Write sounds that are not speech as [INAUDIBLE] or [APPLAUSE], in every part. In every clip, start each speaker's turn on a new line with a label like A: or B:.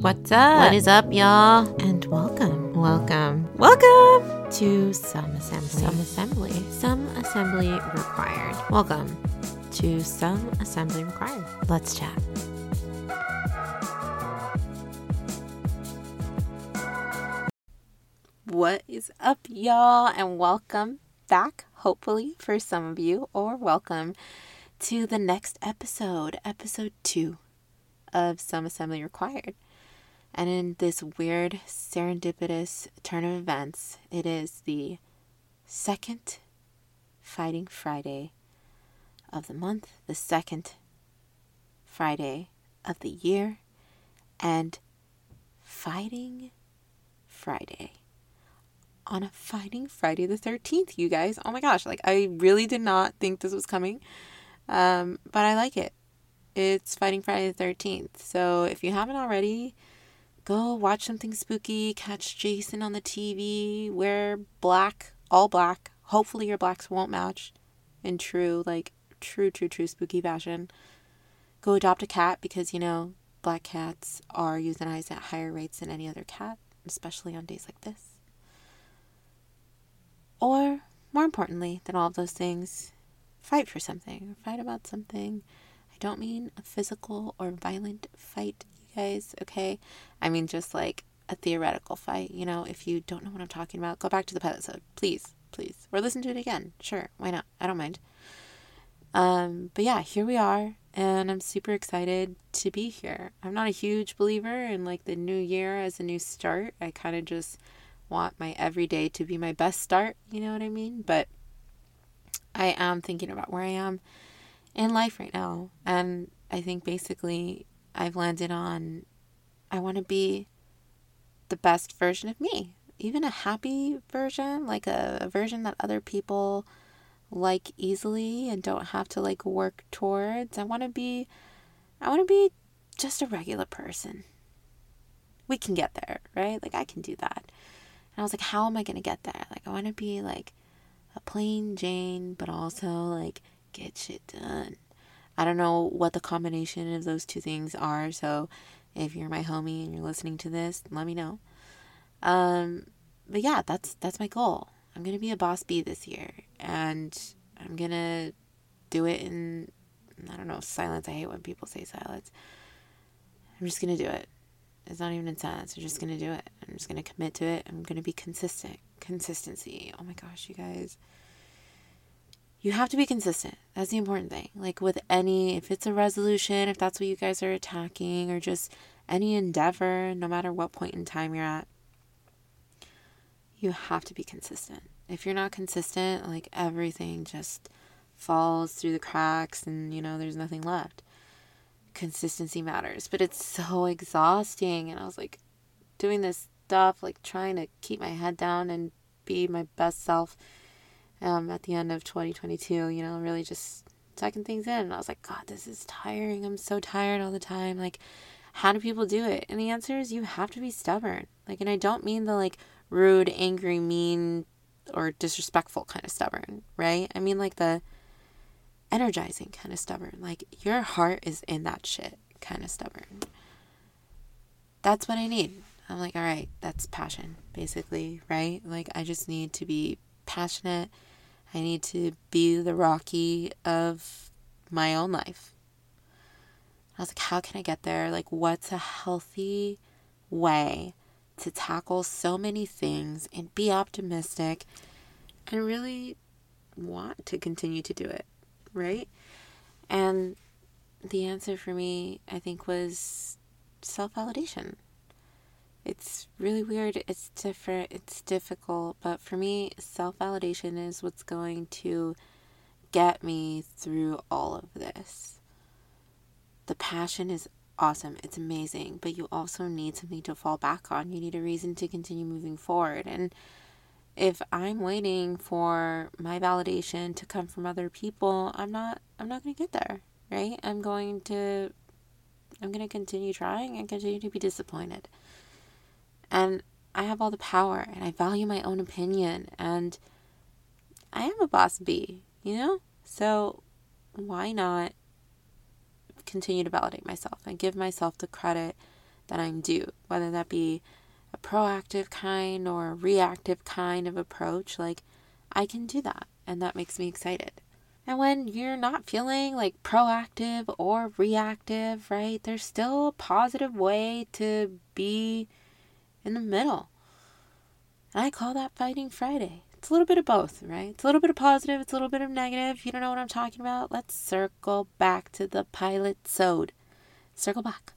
A: What's up?
B: What is up, y'all?
A: And welcome.
B: Welcome.
A: Welcome to Some Assembly.
B: Some assembly.
A: Some Assembly Required.
B: Welcome.
A: To Some Assembly Required.
B: Let's chat.
A: What is up, y'all? And welcome back, hopefully, for some of you, or welcome to the next episode, episode two of Some Assembly Required. And in this weird, serendipitous turn of events, it is the second Fighting Friday of the month, the second Friday of the year, and Fighting Friday. On a Fighting Friday the 13th, you guys. Oh my gosh, like I really did not think this was coming. Um, but I like it. It's Fighting Friday the 13th. So if you haven't already, go watch something spooky, catch Jason on the TV, wear black, all black. Hopefully your blacks won't match in true, like, true, true, true spooky fashion. Go adopt a cat because, you know, black cats are euthanized at higher rates than any other cat, especially on days like this. Or, more importantly than all of those things, fight for something, fight about something. I don't mean a physical or violent fight, guys, okay? I mean just like a theoretical fight. You know, if you don't know what I'm talking about, go back to the episode, please, please, or listen to it again. Sure, why not? I don't mind. Um, but yeah, here we are, and I'm super excited to be here. I'm not a huge believer in like the new year as a new start. I kind of just want my everyday to be my best start, you know what I mean? But I am thinking about where I am in life right now. And I think basically I've landed on I want to be the best version of me, even a happy version, like a, a version that other people like easily and don't have to like work towards. I want to be I want to be just a regular person. We can get there, right? Like I can do that. And I was like, how am I going to get there? Like I want to be like a plain Jane, but also like get shit done. I don't know what the combination of those two things are, so if you're my homie and you're listening to this, let me know. Um, but yeah, that's that's my goal. I'm gonna be a boss bee this year, and I'm gonna do it in I don't know silence. I hate when people say silence. I'm just gonna do it. It's not even in silence. I'm just gonna do it. I'm just gonna commit to it. I'm gonna be consistent. Consistency. Oh my gosh, you guys. You have to be consistent. That's the important thing. Like with any, if it's a resolution, if that's what you guys are attacking, or just any endeavor, no matter what point in time you're at, you have to be consistent. If you're not consistent, like everything just falls through the cracks and, you know, there's nothing left. Consistency matters, but it's so exhausting. And I was like doing this stuff, like trying to keep my head down and be my best self um, at the end of 2022, you know, really just taking things in. And I was like, God, this is tiring. I'm so tired all the time. Like, how do people do it? And the answer is you have to be stubborn. Like, and I don't mean the like rude, angry, mean, or disrespectful kind of stubborn, right? I mean like the energizing kind of stubborn. Like, your heart is in that shit kind of stubborn. That's what I need. I'm like, all right, that's passion, basically, right? Like, I just need to be passionate. I need to be the Rocky of my own life. I was like, how can I get there? Like, what's a healthy way to tackle so many things and be optimistic and really want to continue to do it, right? And the answer for me, I think, was self validation. It's really weird. It's different. It's difficult. But for me, self validation is what's going to get me through all of this. The passion is awesome. It's amazing. But you also need something to fall back on. You need a reason to continue moving forward. And if I'm waiting for my validation to come from other people, I'm not I'm not going to get there, right? I'm going to I'm going to continue trying and continue to be disappointed. And I have all the power and I value my own opinion and I am a boss bee, you know? So why not continue to validate myself and give myself the credit that I'm due, whether that be a proactive kind or a reactive kind of approach. Like, I can do that, and that makes me excited. And when you're not feeling like proactive or reactive, right, there's still a positive way to be in the middle. And I call that Fighting Friday. It's a little bit of both, right? It's a little bit of positive, it's a little bit of negative. If you don't know what I'm talking about, let's circle back to the pilot sode. Circle back.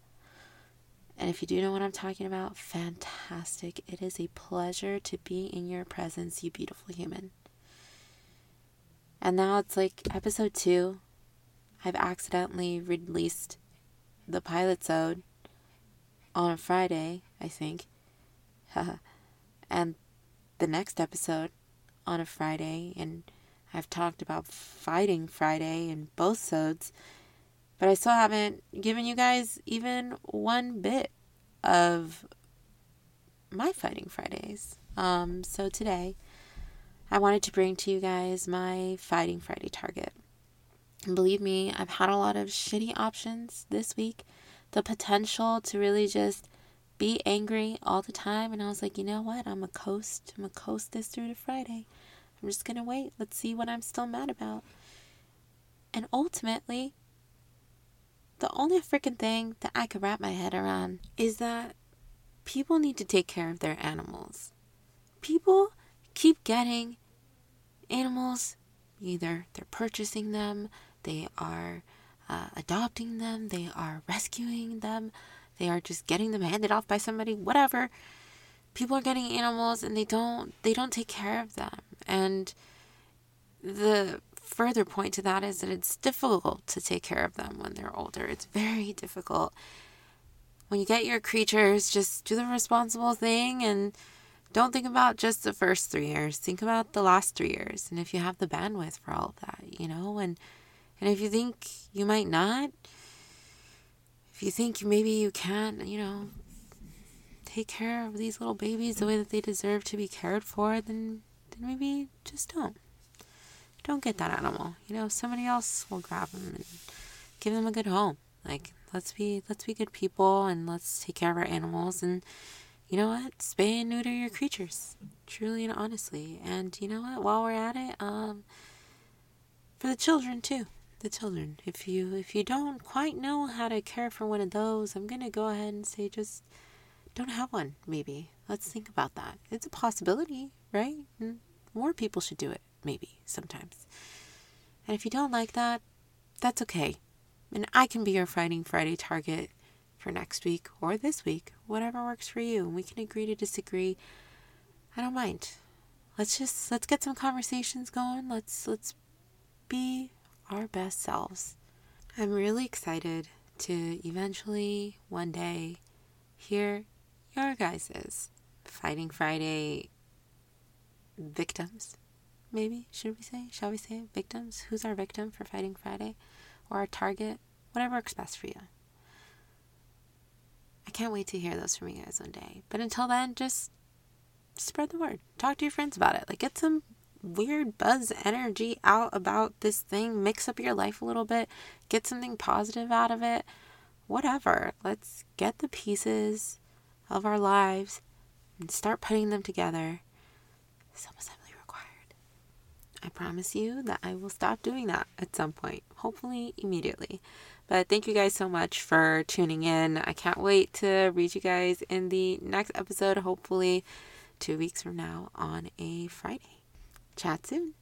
A: And if you do know what I'm talking about, fantastic. It is a pleasure to be in your presence, you beautiful human. And now it's like episode two. I've accidentally released the pilot sode on a Friday, I think. [LAUGHS] and the next episode on a Friday, and I've talked about fighting Friday in both sods, but I still haven't given you guys even one bit of my fighting Fridays. Um, so today, I wanted to bring to you guys my Fighting Friday target. And believe me, I've had a lot of shitty options this week. The potential to really just be angry all the time. And I was like, you know what? I'm a coast. I'm a coast this through to Friday. I'm just going to wait. Let's see what I'm still mad about. And ultimately, the only freaking thing that I could wrap my head around is that people need to take care of their animals. People keep getting animals, either they're purchasing them, they are uh, adopting them, they are rescuing them, they are just getting them handed off by somebody, whatever. People are getting animals and they don't they don't take care of them. And the further point to that is that it's difficult to take care of them when they're older. It's very difficult. When you get your creatures, just do the responsible thing and don't think about just the first three years. Think about the last three years. And if you have the bandwidth for all of that, you know, and and if you think you might not, if you think maybe you can't, you know, take care of these little babies the way that they deserve to be cared for, then then maybe just don't. Don't get that animal. You know, somebody else will grab them and give them a good home. Like let's be let's be good people and let's take care of our animals and you know what? Spay and neuter your creatures. Truly and honestly. And you know what? While we're at it, um for the children too the children. If you if you don't quite know how to care for one of those, I'm gonna go ahead and say just don't have one. Maybe let's think about that. It's a possibility, right? And more people should do it. Maybe sometimes. And if you don't like that, that's okay. And I can be your Fighting Friday target for next week or this week, whatever works for you. And we can agree to disagree. I don't mind. Let's just let's get some conversations going. Let's let's be our best selves. I'm really excited to eventually one day hear your guys's Fighting Friday victims. Maybe should we say? Shall we say victims? Who's our victim for Fighting Friday, or our target? Whatever works best for you. I can't wait to hear those from you guys one day. But until then, just spread the word. Talk to your friends about it. Like get some weird buzz energy out about this thing, mix up your life a little bit, get something positive out of it, whatever. Let's get the pieces of our lives and start putting them together. Some assembly required. I promise you that I will stop doing that at some point, hopefully immediately. But thank you guys so much for tuning in. I can't wait to read you guys in the next episode, hopefully two weeks from now on a Friday. Chat soon.